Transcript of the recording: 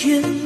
全